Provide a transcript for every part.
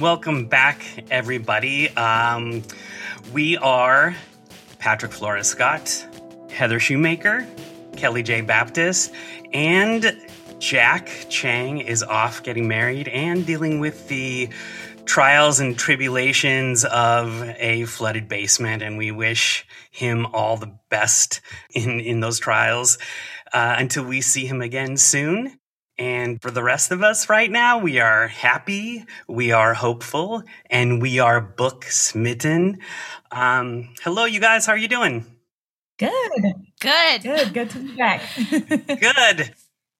welcome back, everybody. Um, we are Patrick Flores Scott, Heather Shumaker, Kelly J. Baptist, and Jack Cheng is off getting married and dealing with the trials and tribulations of a flooded basement. And we wish him all the best in, in those trials uh, until we see him again soon. And for the rest of us right now, we are happy, we are hopeful, and we are book smitten. Um, hello, you guys. How are you doing? Good. Good. Good. Good to be back. Good.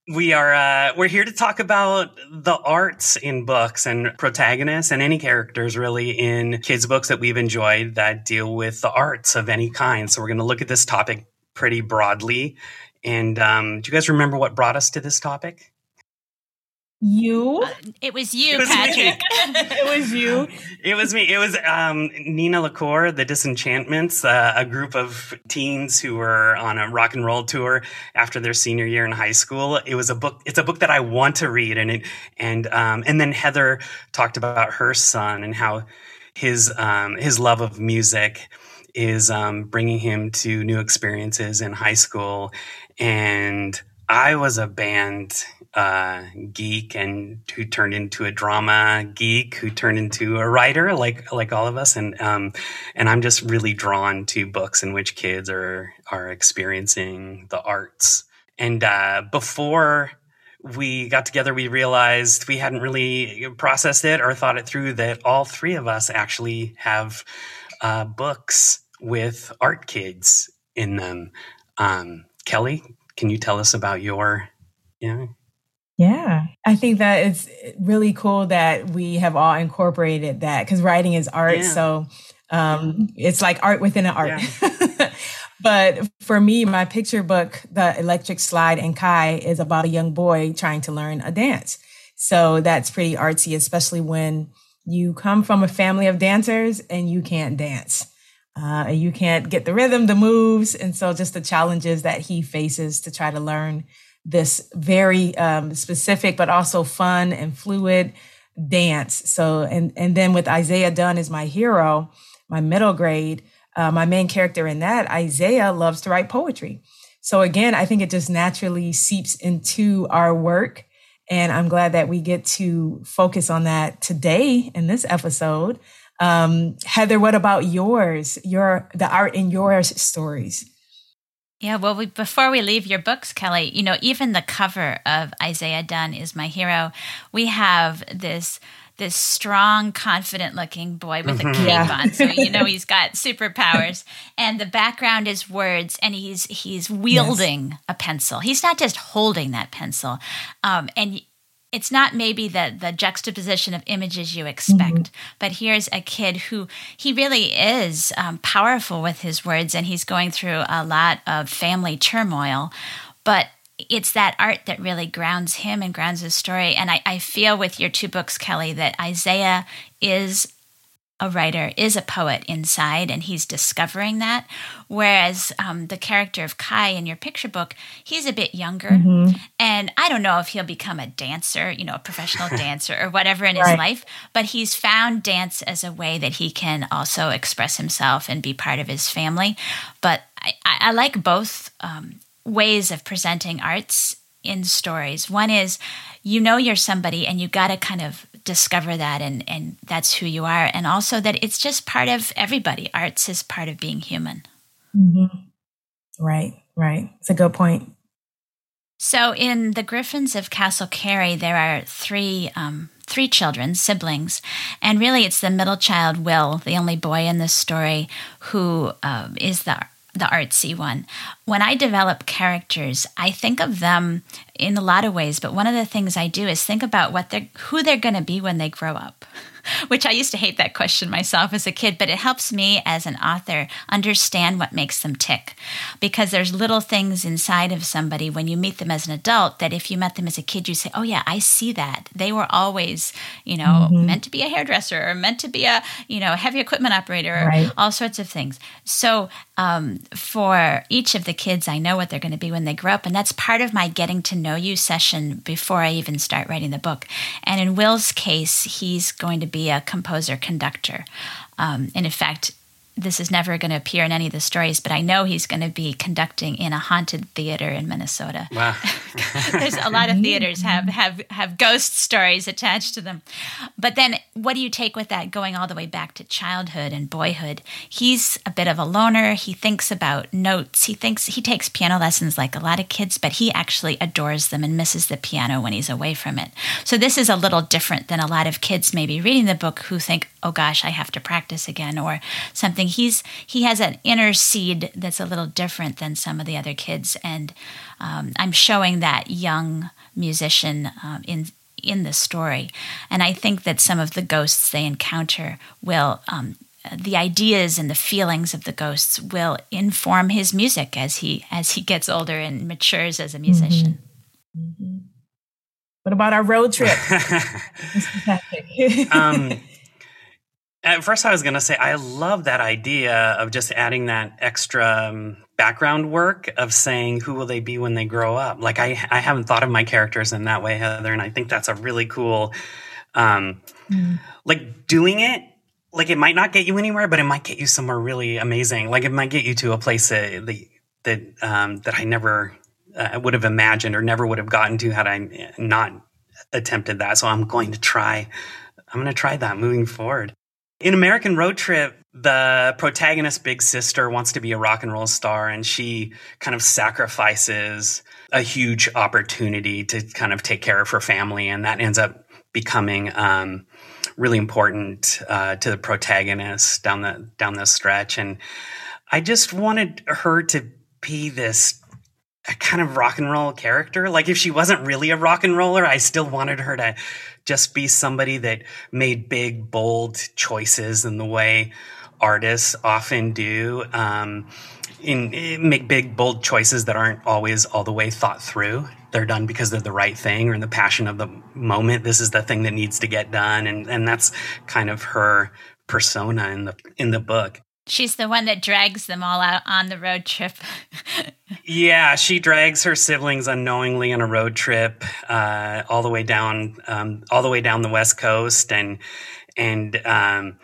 We are uh, we're here to talk about the arts in books and protagonists and any characters really in kids books that we've enjoyed that deal with the arts of any kind. So we're going to look at this topic pretty broadly. And um, do you guys remember what brought us to this topic? You? Uh, it was you, It was me. Patrick. it was you. It was me. It was um, Nina LaCour, The Disenchantments, uh, a group of teens who were on a rock and roll tour after their senior year in high school. It was a book. It's a book that I want to read, and it and um, and then Heather talked about her son and how his um, his love of music is um, bringing him to new experiences in high school, and I was a band uh, geek and who turned into a drama geek who turned into a writer like like all of us. And um, and I'm just really drawn to books in which kids are are experiencing the arts. And uh, before we got together we realized we hadn't really processed it or thought it through that all three of us actually have uh, books with art kids in them. Um, Kelly can you tell us about your yeah Yeah. I think that it's really cool that we have all incorporated that because writing is art. Yeah. So um, it's like art within an art. but for me, my picture book, The Electric Slide and Kai, is about a young boy trying to learn a dance. So that's pretty artsy, especially when you come from a family of dancers and you can't dance. Uh, and you can't get the rhythm, the moves. And so just the challenges that he faces to try to learn this very um, specific, but also fun and fluid dance. So, and, and then with Isaiah Dunn as my hero, my middle grade, uh, my main character in that, Isaiah loves to write poetry. So again, I think it just naturally seeps into our work. And I'm glad that we get to focus on that today in this episode. Um, Heather, what about yours? Your the art in your stories. Yeah, well, we, before we leave your books, Kelly, you know, even the cover of Isaiah Dunn is my hero. We have this this strong, confident looking boy with a cape Yeah. on, so you know he's got superpowers. And the background is words, and he's he's wielding a pencil. He's not just holding that pencil, um, and. It's not maybe the the juxtaposition of images you expect, but here's a kid who he really is um, powerful with his words, and he's going through a lot of family turmoil. But it's that art that really grounds him and grounds his story. And I, I feel with your two books, Kelly, that Isaiah is a writer, is a poet inside, and he's discovering that. Whereas um, the character of Kai in your picture book, he's a bit younger. Mm-hmm. And I don't know if he'll become a dancer, you know, a professional dancer or whatever in his life, but he's found dance as a way that he can also express himself and be part of his family. But I, I I like both um, ways of presenting arts in stories. One is you know you're somebody and you got to kind of discover that and, and that's who you are. And also that it's just part of everybody. Arts is part of being human. Right, right. It's a good point. So in the Griffins of Castle Cary, there are three um, three children, siblings, and really it's the middle child, Will, the only boy in this story, who um, is the the artsy one. When I develop characters, I think of them in a lot of ways, but one of the things I do is think about what they're who they're going to be when they grow up. Which I used to hate that question myself as a kid, but it helps me as an author understand what makes them tick. Because there's little things inside of somebody when you meet them as an adult that if you met them as a kid, you say, Oh, yeah, I see that. They were always, you know, meant to be a hairdresser or meant to be a, you know, heavy equipment operator or Right. all sorts of things. So um, for each of the kids, I know what they're going to be when they grow up. And that's part of my getting to know know you session before I even start writing the book. And in Will's case, he's going to be a composer conductor. Um, and in fact, this is never going to appear in any of the stories, but I know he's going to be conducting in a haunted theater in Minnesota. Wow. There's a lot of theaters have, have have ghost stories attached to them. But then what do you take with that going all the way back to childhood and boyhood? He's a bit of a loner. He thinks about notes. He thinks he takes piano lessons like a lot of kids, but he actually adores them and misses the piano when he's away from it. So this is a little different than a lot of kids maybe reading the book who think, "Oh gosh, I have to practice again," or something he's he has an inner seed that's a little different than some of the other kids, and um, I'm showing that young musician um, in in the story, and I think that some of the ghosts they encounter will. Um, the ideas and the feelings of the ghosts will inform his music as he as he gets older and matures as a musician. Mm-hmm. Mm-hmm. What about our road trip? um, at first, I was going to say I love that idea of just adding that extra um, background work of saying who will they be when they grow up. Like I, I haven't thought of my characters in that way, Heather, and I think that's a really cool. Um, mm. Like doing it, like it might not get you anywhere, but it might get you somewhere really amazing. Like it might get you to a place that that um, that I never uh, would have imagined or never would have gotten to had I not attempted that. So I'm going to try. I'm going to try that moving forward. In American Road Trip, the protagonist, big sister, wants to be a rock and roll star, and she kind of sacrifices a huge opportunity to kind of take care of her family, and that ends up becoming um, really important uh, to the protagonist down the down the stretch. And I just wanted her to be this kind of rock and roll character. Like if she wasn't really a rock and roller, I still wanted her to just be somebody that made big, bold choices in the way artists often do. Um, in, in, make big, bold choices that aren't always all the way thought through. They're done because they're the right thing or in the passion of the moment. This is the thing that needs to get done, and and that's kind of her persona in the in the book. She's the one that drags them all out on the road trip. yeah, she drags her siblings unknowingly on a road trip uh, all the way down, um, all the way down the west coast, and and um,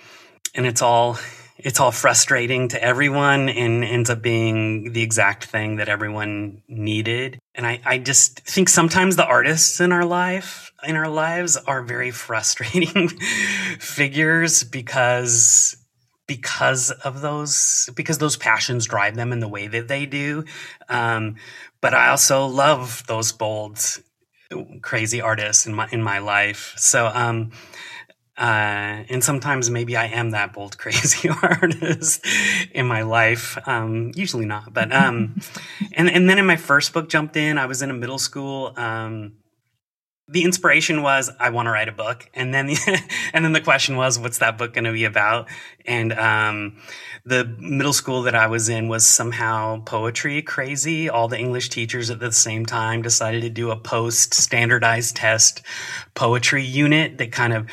and it's all it's all frustrating to everyone, and ends up being the exact thing that everyone needed. And I, I just think sometimes the artists in our life in our lives are very frustrating figures because because of those because those passions drive them in the way that they do um, but i also love those bold crazy artists in my in my life so um, uh, and sometimes maybe I am that bold, crazy artist in my life. Um, usually not, but um, and and then in my first book, jumped in. I was in a middle school. Um, the inspiration was I want to write a book, and then the, and then the question was, what's that book going to be about? And um, the middle school that I was in was somehow poetry crazy. All the English teachers at the same time decided to do a post standardized test poetry unit that kind of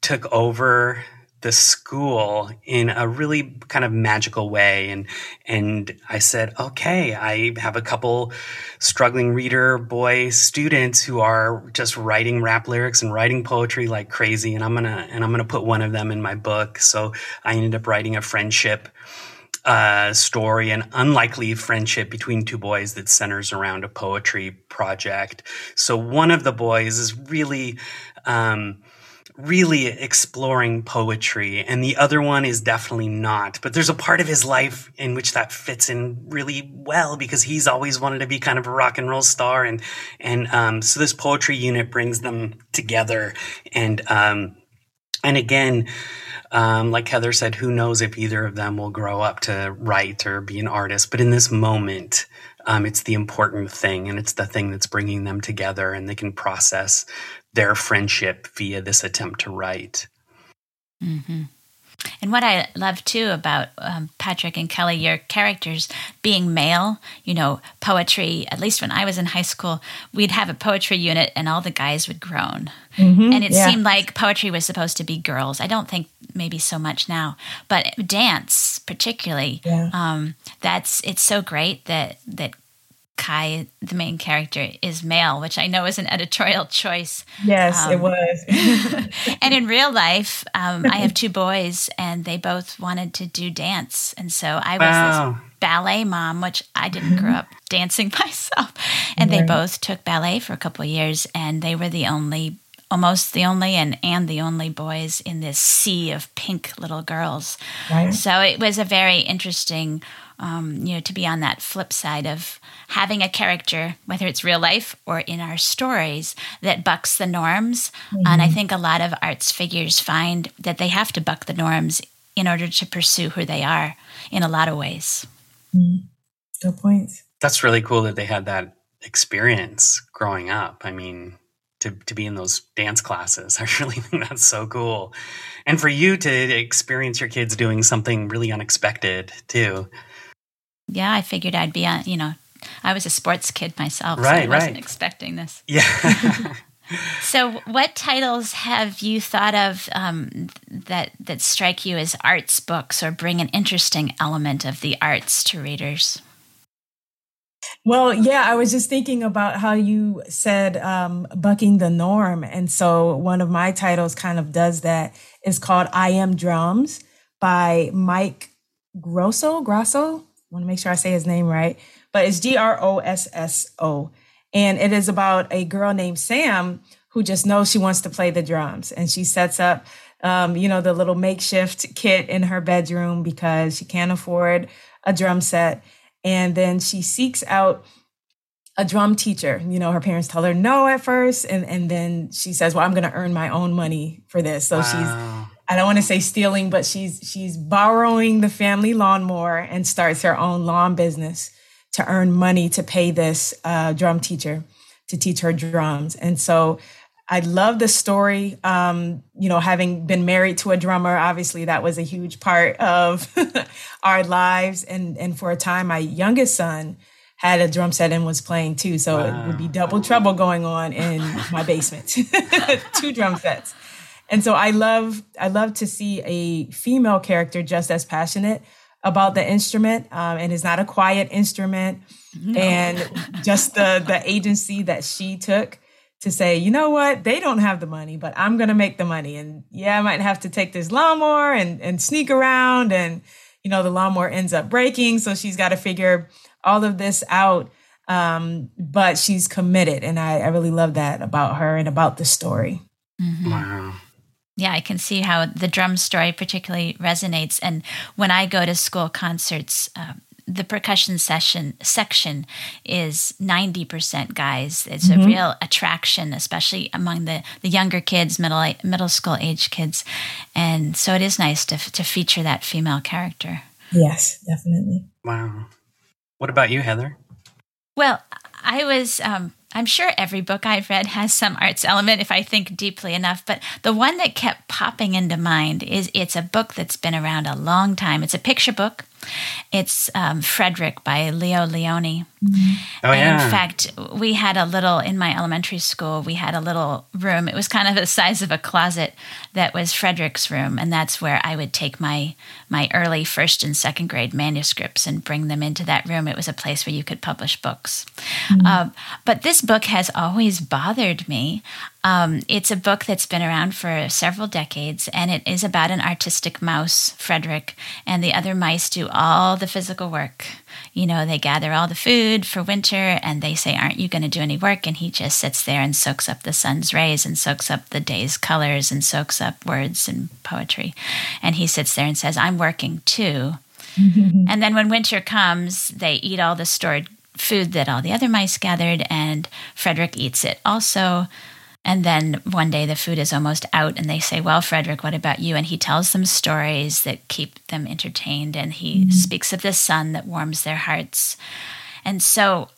took over the school in a really kind of magical way. And and I said okay I have a couple struggling reader boy students who are just writing rap lyrics and writing poetry like crazy. And I'm going to and I'm going to put one of them in my book. So I ended up writing a friendship uh, story, an unlikely friendship between two boys that centers around a poetry project. So one of the boys is really um, really exploring poetry and the other one is definitely not. But there's a part of his life in which that fits in really well because he's always wanted to be kind of a rock and roll star and and um, so this poetry unit brings them together and um, and again um, like heather said who knows if either of them will grow up to write or be an artist but in this moment um, it's the important thing and it's the thing that's bringing them together and they can process their friendship via this attempt to write. Mm-hmm. And what I love too about um, Patrick and Kelly, your characters being male, you know, poetry, at least when I was in high school, we'd have a poetry unit and all the guys would groan. Mm-hmm, and it yeah. seemed like poetry was supposed to be girls. I don't think maybe so much now, but dance particularly, yeah. um, that's, it's so great that, that Kai, the main character, is male, which I know is an editorial choice. Yes, um, it was. and in real life, um, I have two boys, and they both wanted to do dance, and so I was wow. this ballet mom, which I didn't grow up dancing myself. And right. they both took ballet for a couple years, and they were the only almost the only and and the only boys in this sea of pink little girls. Right. So it was a very interesting, um, you know, to be on that flip side of having a character, whether it's real life or in our stories, that bucks the norms. Mm-hmm. And I think a lot of arts figures find that they have to buck the norms in order to pursue who they are in a lot of ways. Mm-hmm. Good points. That's really cool that they had that experience growing up. I mean, to, to be in those dance classes. I really think that's so cool. And for you to experience your kids doing something really unexpected too. Yeah, I figured I'd be on, you know, I was a sports kid myself, right, so I wasn't right. expecting this. Yeah. so, what titles have you thought of um, that that strike you as arts books or bring an interesting element of the arts to readers? Well, yeah, I was just thinking about how you said um, bucking the norm. And so one of my titles kind of does that. It's called I Am Drums by Mike Grosso. Grosso? Want to make sure I say his name right. But it's G R O S S O. And it is about a girl named Sam who just knows she wants to play the drums. And she sets up, um, you know, the little makeshift kit in her bedroom because she can't afford a drum set and then she seeks out a drum teacher. You know, her parents tell her no at first, and and then she says, "Well, I'm going to earn my own money for this." So wow. she's I don't want to say stealing, but she's she's borrowing the family lawnmower and starts her own lawn business to earn money to pay this uh, drum teacher to teach her drums. And so I love the story. Um, you know, having been married to a drummer, obviously that was a huge part of our lives. And and for a time, my youngest son had a drum set and was playing too. So wow. it would be double trouble going on in my basement. Two drum sets. And so I love I love to see a female character just as passionate about the instrument. Um, and it's not a quiet instrument. No. And just the the agency that she took to say, you know what, they don't have the money, but I'm going to make the money. And yeah, I might have to take this lawnmower and, and sneak around. And, you know, the lawnmower ends up breaking. So she's got to figure all of this out. Um, but she's committed. And I, I really love that about her and about the story. Mm-hmm. Wow. Yeah, I can see how the drum story particularly resonates. And when I go to school concerts, um, the percussion session section is 90% guys. It's mm-hmm. a real attraction, especially among the, the younger kids, middle middle school age kids. And so it is nice to, to feature that female character. Yes, definitely. Wow. What about you, Heather? Well, I was um, I'm sure every book I've read has some arts element if I think deeply enough, but the one that kept popping into mind is it's a book that's been around a long time. It's a picture book. It's um, Frederick by Leo Lionni. Mm-hmm. Oh, yeah. in fact, we had a little, in my elementary school, we had a little room. It was kind of the size of a closet that was Frederick's room. And that's where I would take my, my early first and second grade manuscripts and bring them into that room. It was a place where you could publish books. Mm-hmm. Um, but this book has always bothered me. Um, it's a book that's been around for several decades, and it is about an artistic mouse, Frederick, and the other mice do all the physical work. You know, they gather all the food for winter, and they say, Aren't you going to do any work? And he just sits there and soaks up the sun's rays and soaks up the day's colors and soaks up words and poetry. And he sits there and says, I'm working too. and then when winter comes, they eat all the stored food that all the other mice gathered, and Frederick eats it also. And then one day the food is almost out, and they say, Well, Frederick, what about you? And he tells them stories that keep them entertained, and he mm-hmm. speaks of the sun that warms their hearts. And so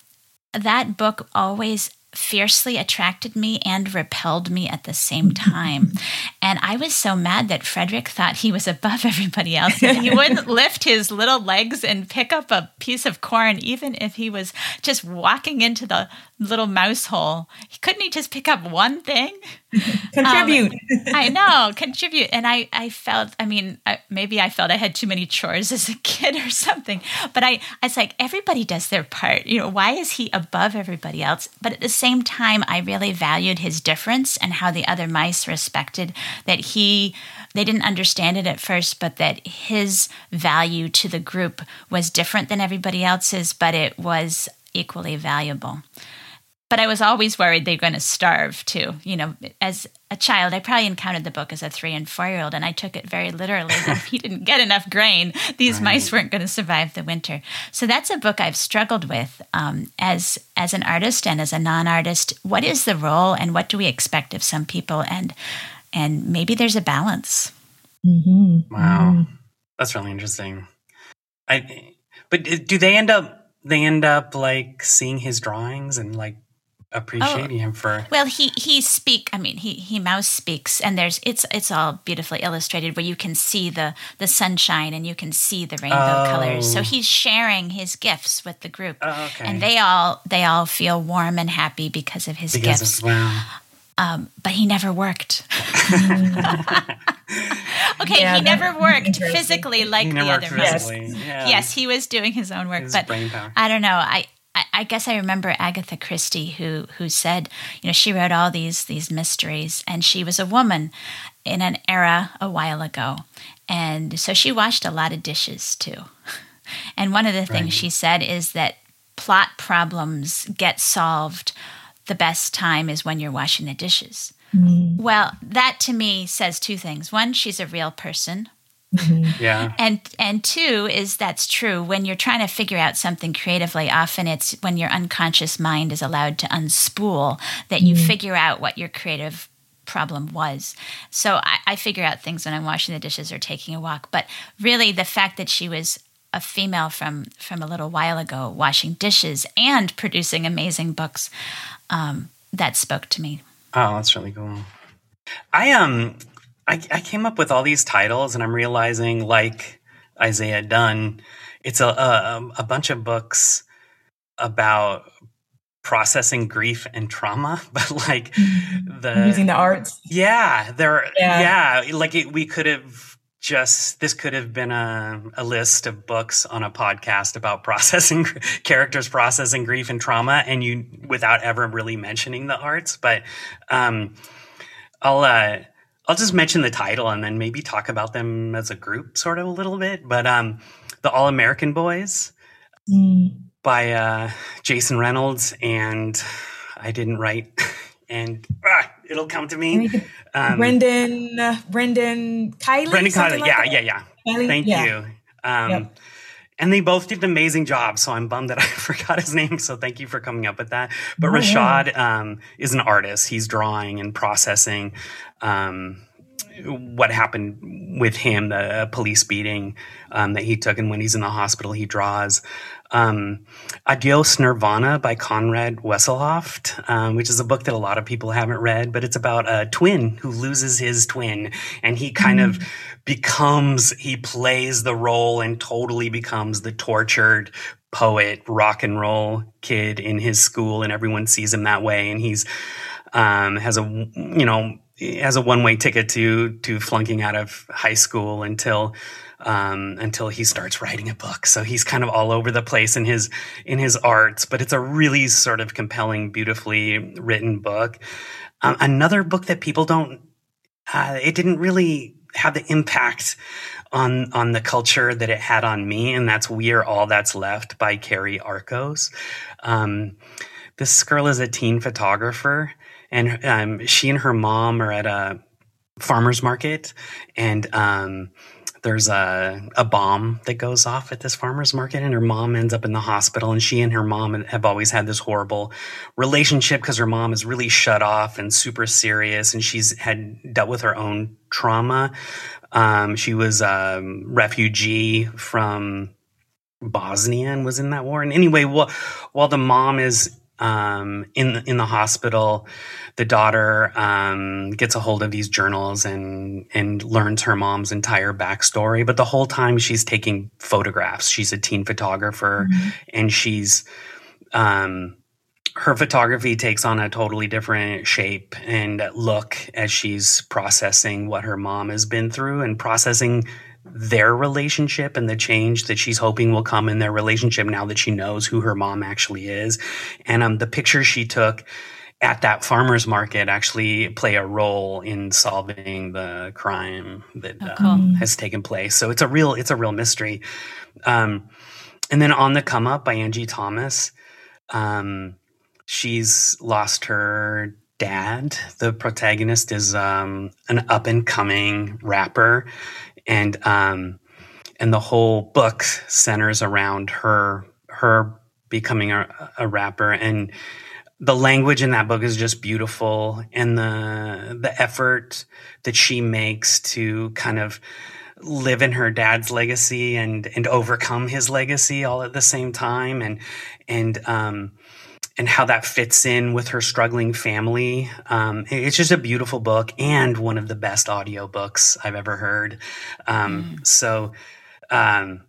that book always fiercely attracted me and repelled me at the same time. and I was so mad that Frederick thought he was above everybody else. He wouldn't lift his little legs and pick up a piece of corn, even if he was just walking into the little mouse hole. Couldn't he just pick up one thing? contribute. Um, I know, contribute. And I, I felt, I mean, I, maybe I felt I had too many chores as a kid or something. But I, I was like, everybody does their part. You know, why is he above everybody else? But at the same time, I really valued his difference and how the other mice respected that he they didn't understand it at first, but that his value to the group was different than everybody else's, but it was equally valuable. But I was always worried they're going to starve too. You know, as a child, I probably encountered the book as a three and four year old, and I took it very literally that if he didn't get enough grain, these right. mice weren't going to survive the winter. So that's a book I've struggled with um, as as an artist and as a non artist. What is the role, and what do we expect of some people? And and maybe there's a balance. Mm-hmm. Wow, mm-hmm. that's really interesting. I, but do they end up? They end up like seeing his drawings and like appreciating oh, him for well he he speak i mean he he mouse speaks and there's it's it's all beautifully illustrated where you can see the the sunshine and you can see the rainbow oh. colors so he's sharing his gifts with the group oh, okay. and they all they all feel warm and happy because of his because gifts of, wow. Um, but he never worked. okay, yeah, he never worked physically like the other Yes. Yeah. yes, he was doing his own work, his but I don't know. I, I, I guess I remember Agatha Christie who who said, you know, she wrote all these these mysteries, and she was a woman in an era a while ago, and so she washed a lot of dishes too. And one of the things she said is that plot problems get solved the best time is when you're washing the dishes. Mm-hmm. Well, that to me says two things. One, she's a real person. Mm-hmm. Yeah. And and two is that's true. When you're trying to figure out something creatively, often it's when your unconscious mind is allowed to unspool that you mm-hmm. figure out what your creative problem was. So I, I figure out things when I'm washing the dishes or taking a walk. But really the fact that she was a female from from a little while ago washing dishes and producing amazing books um, that spoke to me. Oh, that's really cool. I um, I, I came up with all these titles, and I'm realizing, like Isaiah Dunn, it's a a, a bunch of books about processing grief and trauma but like mm-hmm. the using the arts yeah there yeah. yeah like it, we could have just this could have been a, a list of books on a podcast about processing characters processing grief and trauma and you without ever really mentioning the arts but um, i'll uh, i'll just mention the title and then maybe talk about them as a group sort of a little bit but um, the all american boys mm. by uh, jason reynolds and i didn't write and ah, it'll come to me. Um, Brendan, uh, Brendan Kiely. Brendan Kiely. Like yeah, yeah, yeah, yeah. Thank yeah. you. Um, yep. And they both did an amazing job. So I'm bummed that I forgot his name. So thank you for coming up with that. But oh, Rashad yeah. um, is an artist. He's drawing and processing um, what happened with him, the police beating um, that he took, and when he's in the hospital, he draws. Um, Adios Nirvana by Conrad Wesselhoeft, um, which is a book that a lot of people haven't read, but it's about a twin who loses his twin and he kind mm. of becomes, he plays the role and totally becomes the tortured poet, rock and roll kid in his school, and everyone sees him that way. And he's, um, has a, you know, has a one way ticket to, to flunking out of high school until, um, until he starts writing a book. So he's kind of all over the place in his in his arts, but it's a really sort of compelling, beautifully written book. Um, another book that people don't, uh, it didn't really have the impact on on the culture that it had on me, and that's "We Are All That's Left" by Carrie Arcos. Um, this girl is a teen photographer, and um, she and her mom are at a farmer's market, and um, there's a, a bomb that goes off at this farmer's market and her mom ends up in the hospital and she and her mom have always had this horrible relationship because her mom is really shut off and super serious and she's had dealt with her own trauma. Um, she was a refugee from bosnia and was in that war. And anyway while, while the mom is um, in in the hospital, the daughter um, gets a hold of these journals and and learns her mom's entire backstory. But the whole time she's taking photographs. She's a teen photographer, mm-hmm. and she's um, her photography takes on a totally different shape and look as she's processing what her mom has been through and processing their relationship and the change that she's hoping will come in their relationship now that she knows who her mom actually is. And um, the pictures she took at that farmer's market actually play a role in solving the crime that oh, cool. um, has taken place. So it's a real it's a real mystery. Um, and then on the come up by Angie Thomas, um, she's lost her dad. The protagonist is um, an up and coming rapper, and um, and the whole book centers around her her becoming a, a rapper. And the language in that book is just beautiful. And the the effort that she makes to kind of live in her dad's legacy and and overcome his legacy all at the same time. And and um and how that fits in with her struggling family. Um, it's just a beautiful book and one of the best audiobooks I've ever heard. Um, mm. So, um,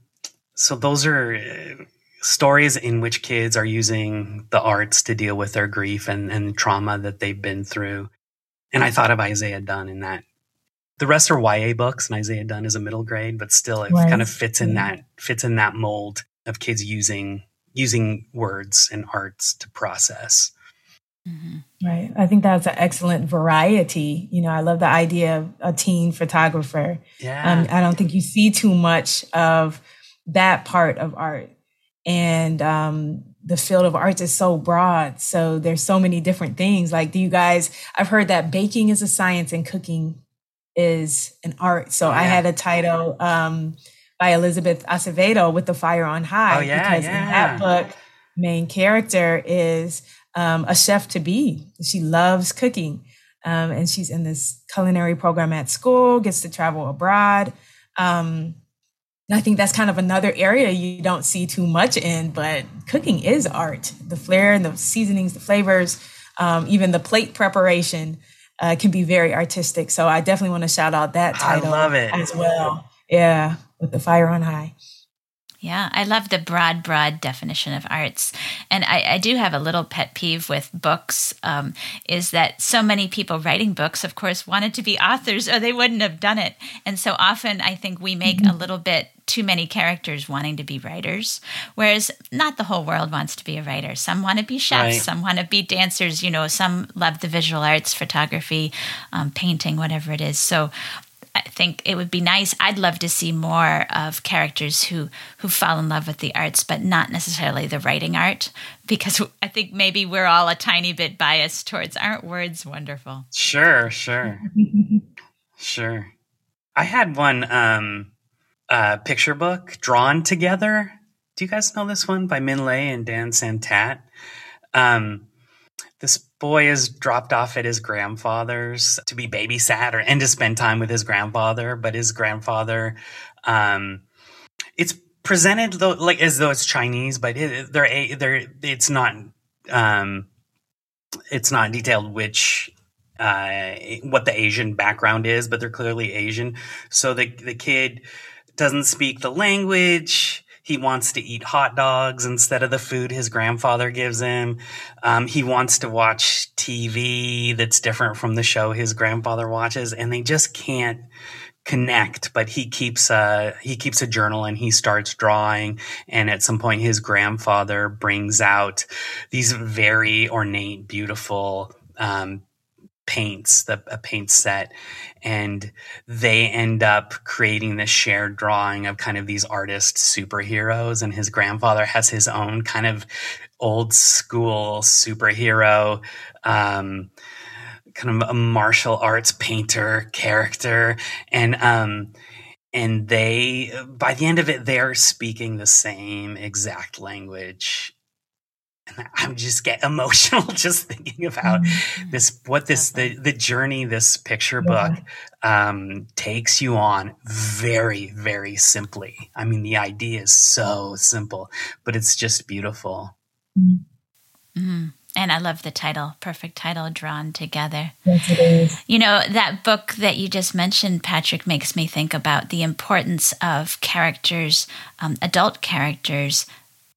so those are stories in which kids are using the arts to deal with their grief and, and trauma that they've been through. And I thought of Isaiah Dunn in that. The rest are YA books, and Isaiah Dunn is a middle grade, but still, it right. kind of fits in that fits in that mold of kids using using words and arts to process. Mm-hmm. Right. I think that's an excellent variety. You know, I love the idea of a teen photographer. Yeah. Um, I don't think you see too much of that part of art and um, the field of arts is so broad so there's so many different things like do you guys i've heard that baking is a science and cooking is an art so yeah. i had a title um, by elizabeth acevedo with the fire on high oh, yeah, because yeah. in that book main character is um, a chef to be she loves cooking um, and she's in this culinary program at school gets to travel abroad um, I think that's kind of another area you don't see too much in, but cooking is art. The flair and the seasonings, the flavors, um, even the plate preparation uh, can be very artistic. So I definitely want to shout out that title I love it. as well. Yeah, with the fire on high. Yeah, I love the broad, broad definition of arts. And I, I do have a little pet peeve with books um, is that so many people writing books, of course, wanted to be authors or they wouldn't have done it. And so often I think we make mm-hmm. a little bit too many characters wanting to be writers, whereas not the whole world wants to be a writer. Some want to be chefs, right. some want to be dancers, you know, some love the visual arts, photography, um, painting, whatever it is. So I think it would be nice. I'd love to see more of characters who who fall in love with the arts, but not necessarily the writing art, because I think maybe we're all a tiny bit biased towards aren't words wonderful. Sure, sure, sure. I had one um, uh, picture book drawn together. Do you guys know this one by Minh Lê and Dan Santat? Um, this boy is dropped off at his grandfather's to be babysat or and to spend time with his grandfather, but his grandfather, um, it's presented though like as though it's Chinese, but it, they're they're it's not um, it's not detailed which uh, what the Asian background is, but they're clearly Asian. So the the kid doesn't speak the language he wants to eat hot dogs instead of the food his grandfather gives him. Um, he wants to watch TV that's different from the show his grandfather watches, and they just can't connect but he keeps a he keeps a journal and he starts drawing and at some point his grandfather brings out these very ornate beautiful um, paints, the, a paint set, and they end up creating this shared drawing of kind of these artist superheroes. And his grandfather has his own kind of old school superhero. Um, kind of a martial arts painter character and um and they by the end of it they're speaking the same exact language I'm just get emotional just thinking about mm-hmm. this what this the the journey this picture book um, takes you on very very simply. I mean the idea is so simple, but it's just beautiful. Mm-hmm. And I love the title, perfect title, drawn together. Yes, it is. You know, that book that you just mentioned, Patrick, makes me think about the importance of characters, um, adult characters,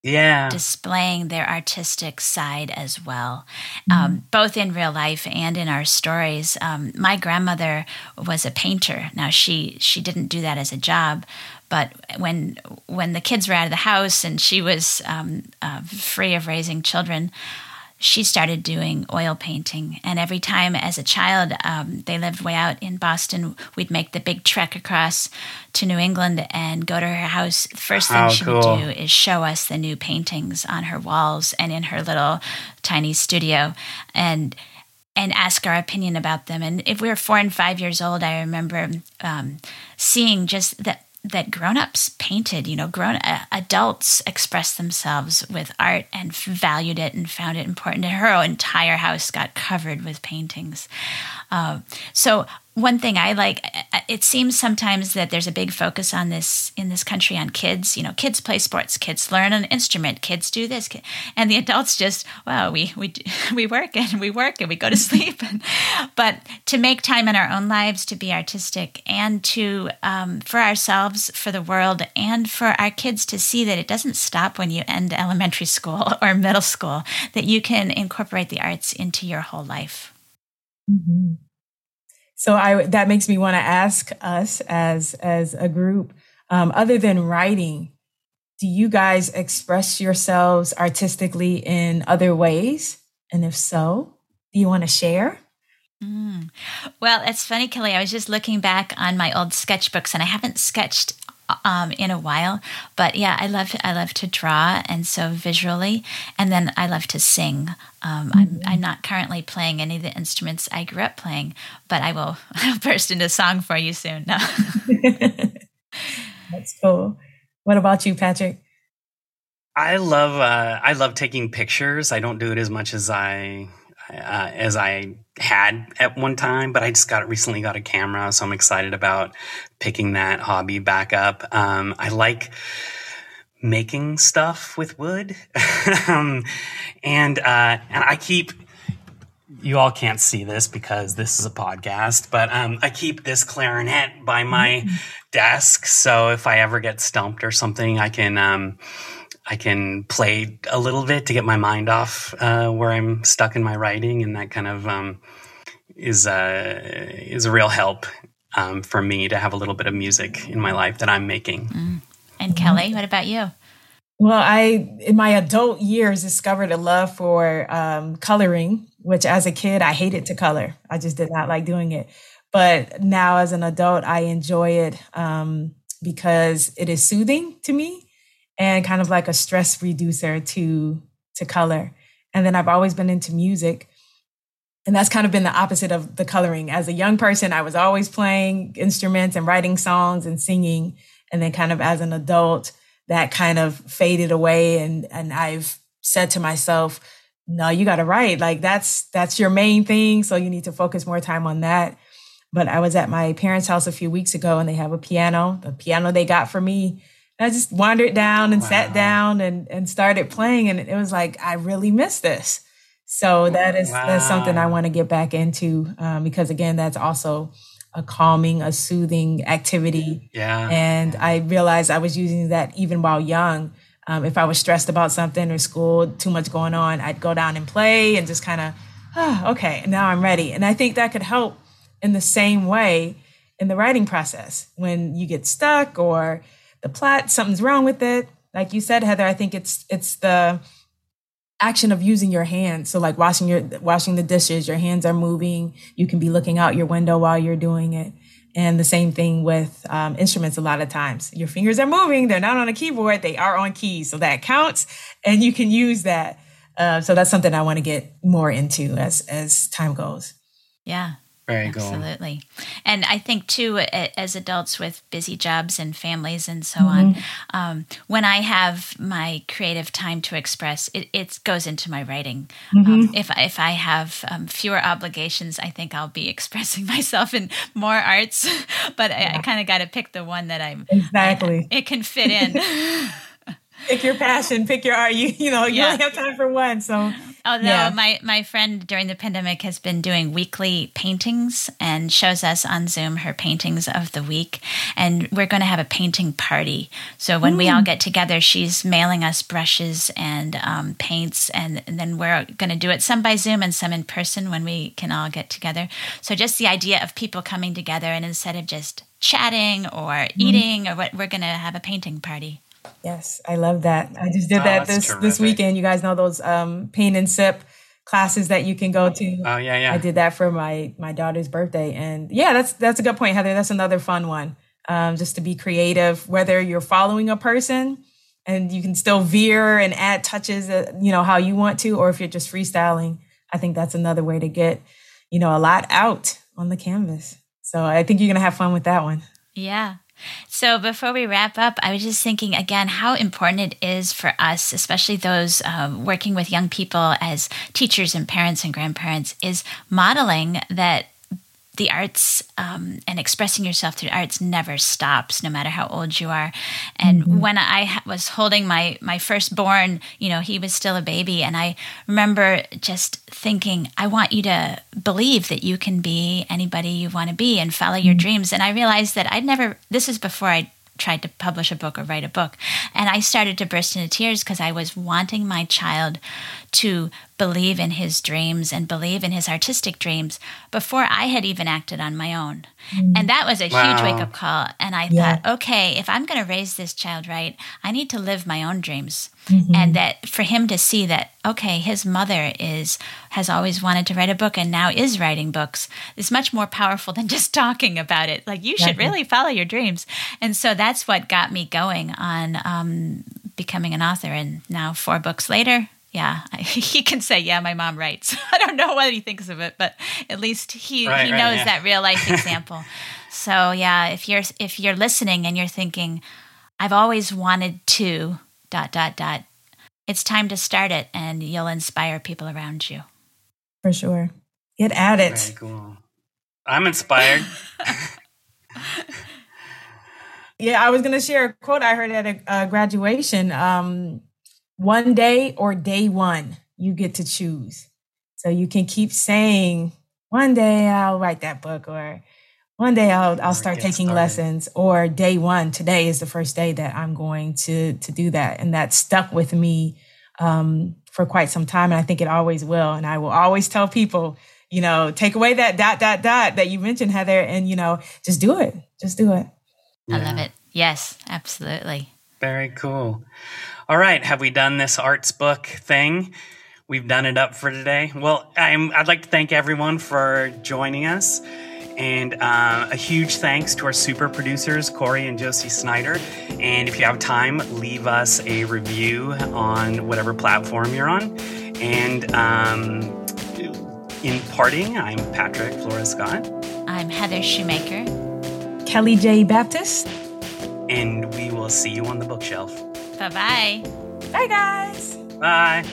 yeah. displaying their artistic side as well mm-hmm. um, both in real life and in our stories. Um, my grandmother was a painter. Now she she didn't do that as a job but when when the kids were out of the house and she was um, uh, free of raising children she started doing oil painting. And every time as a child, um, they lived way out in Boston, we'd make the big trek across to New England and go to her house. The first thing she cool. would do is show us the new paintings on her walls and in her little tiny studio. And and ask our opinion about them. And if we were four and five years old, I remember um, seeing just that that grown-ups painted you know grown uh, adults expressed themselves with art and valued it and found it important. And her entire house got covered with paintings. Uh, so one thing I like, it seems sometimes that there's a big focus on this in this country on kids. You know, kids play sports, kids learn an instrument, kids do this, and the adults just, well, we we we work and we work and we go to sleep. but to make time in our own lives to be artistic and to um, for ourselves, for the world, and for our kids to see that it doesn't stop when you end elementary school or middle school. That you can incorporate the arts into your whole life. Mm-hmm. So I that makes me want to ask us as as a group, um, other than writing, do you guys express yourselves artistically in other ways? And if so, do you want to share? Mm. Well, it's funny, Kelly. I was just looking back on my old sketchbooks, and I haven't sketched um, in a while. But yeah, I love I love to draw, and so visually, and then I love to sing. Um, mm-hmm. I'm I'm not currently playing any of the instruments I grew up playing, but I will I'll burst into song for you soon. No. That's cool. What about you, Patrick? I love uh, I love taking pictures. I don't do it as much as I uh, as I had at one time, but I just got recently got a camera, so I'm excited about picking that hobby back up. Um, I like making stuff with wood, um, and uh, and I keep. You all can't see this because this is a podcast, but um, I keep this clarinet by my desk, so if I ever get stumped or something, I can um, I can play a little bit to get my mind off uh, where I'm stuck in my writing, and that kind of um, is uh, is a real help um, for me to have a little bit of music in my life that I'm making. Mm. And Kelly, what about you? Well, I in my adult years discovered a love for um, coloring, which as a kid I hated to color. I just did not like doing it. But now as an adult, I enjoy it um, because it is soothing to me and kind of like a stress reducer to to color. And then I've always been into music. And that's kind of been the opposite of the coloring. As a young person, I was always playing instruments and writing songs and singing. And then kind of as an adult, that kind of faded away and and I've said to myself, no, you got to write. Like that's that's your main thing, so you need to focus more time on that. But I was at my parents' house a few weeks ago and they have a piano. The piano they got for me I just wandered down and wow. sat down and, and started playing. And it was like, I really miss this. So that is wow. that's something I want to get back into um, because again, that's also a calming, a soothing activity. Yeah. And I realized I was using that even while young. Um, if I was stressed about something or school, too much going on, I'd go down and play and just kind of, oh, okay, now I'm ready. And I think that could help in the same way in the writing process when you get stuck or the plot, something's wrong with it. Like you said, Heather, I think it's it's the action of using your hands. So like washing your washing the dishes, your hands are moving. You can be looking out your window while you're doing it. And the same thing with um, instruments. A lot of times, your fingers are moving. They're not on a keyboard. They are on keys, so that counts, and you can use that. Uh, so that's something I want to get more into as as time goes. Yeah, very Absolutely. And I think, too, as adults with busy jobs and families and so mm-hmm. on, um, when I have my creative time to express, it, it goes into my writing. Mm-hmm. Um, if, if I have um, fewer obligations, I think I'll be expressing myself in more arts, but yeah. I, I kind of got to pick the one that I'm exactly. I, it can fit in. pick your passion, pick your art. You, you know, you yeah. only have time for one. So Although yeah. my, my friend during the pandemic has been doing weekly paintings and shows us on Zoom her paintings of the week. And we're going to have a painting party. So when mm. we all mm. get together, she's mailing us brushes and um, paints. And, and then we're going to do it some by Zoom and some in person when we can all get together. So just the idea of people coming together and instead of just chatting or mm. eating or what, we're going to have a painting party. Yes, I love that. I just did oh, that this terrific. this weekend. You guys know those um, paint and sip classes that you can go to. Oh yeah, yeah. I did that for my my daughter's birthday, and yeah, that's that's a good point, Heather. That's another fun one. Um, just to be creative, whether you're following a person and you can still veer and add touches, uh, you know how you want to, or if you're just freestyling. I think that's another way to get you know a lot out on the canvas. So I think you're gonna have fun with that one. Yeah. So, before we wrap up, I was just thinking again how important it is for us, especially those um, working with young people as teachers and parents and grandparents, is modeling that the arts um, and expressing yourself through arts never stops, no matter how old you are. And mm-hmm. when I was holding my my firstborn, you know, he was still a baby, and I remember just thinking, I want you to believe that you can be anybody you want to be and follow your mm-hmm. dreams. And I realized that I'd never. This is before I tried to publish a book or write a book. And I started to burst into tears because I was wanting my child to believe in his dreams and believe in his artistic dreams before I had even acted on my own. Mm. And that was a wow. huge wake up call. And I yeah. thought, okay, if I'm going to raise this child right, I need to live my own dreams. Mm-hmm. And that for him to see that, okay, his mother is has always wanted to write a book and now is writing books is much more powerful than just talking about it. Like you should really follow your dreams. And so that's what got me going on um, becoming an author. And now four books later, yeah, he can say, "Yeah, my mom writes." I don't know what he thinks of it, but at least he right, he right, knows yeah. that real life example. so yeah, if you're if you're listening and you're thinking, "I've always wanted to," dot dot dot, it's time to start it, and you'll inspire people around you. For sure, get at it. Very cool. I'm inspired. yeah, I was going to share a quote I heard at a, a graduation. Um, one day or day one, you get to choose. So you can keep saying, one day I'll write that book or one day I'll I'll start taking started. lessons or day one today is the first day that I'm going to to do that. And that stuck with me um, for quite some time and I think it always will. And I will always tell people you know take away that dot dot dot that you mentioned Heather and you know just do it. Just do it. Yeah. I love it. Yes absolutely. Very cool all right, have we done this arts book thing? We've done it up for today. Well, I'm, I'd like to thank everyone for joining us. And uh, a huge thanks to our super producers, Corey and Josie Snyder. And if you have time, leave us a review on whatever platform you're on. And um, in parting, I'm Patrick Flores-Scott. I'm Heather Shumaker. Kelly J. Baptist. And we will see you on the bookshelf. Bye bye. Bye, guys. Bye.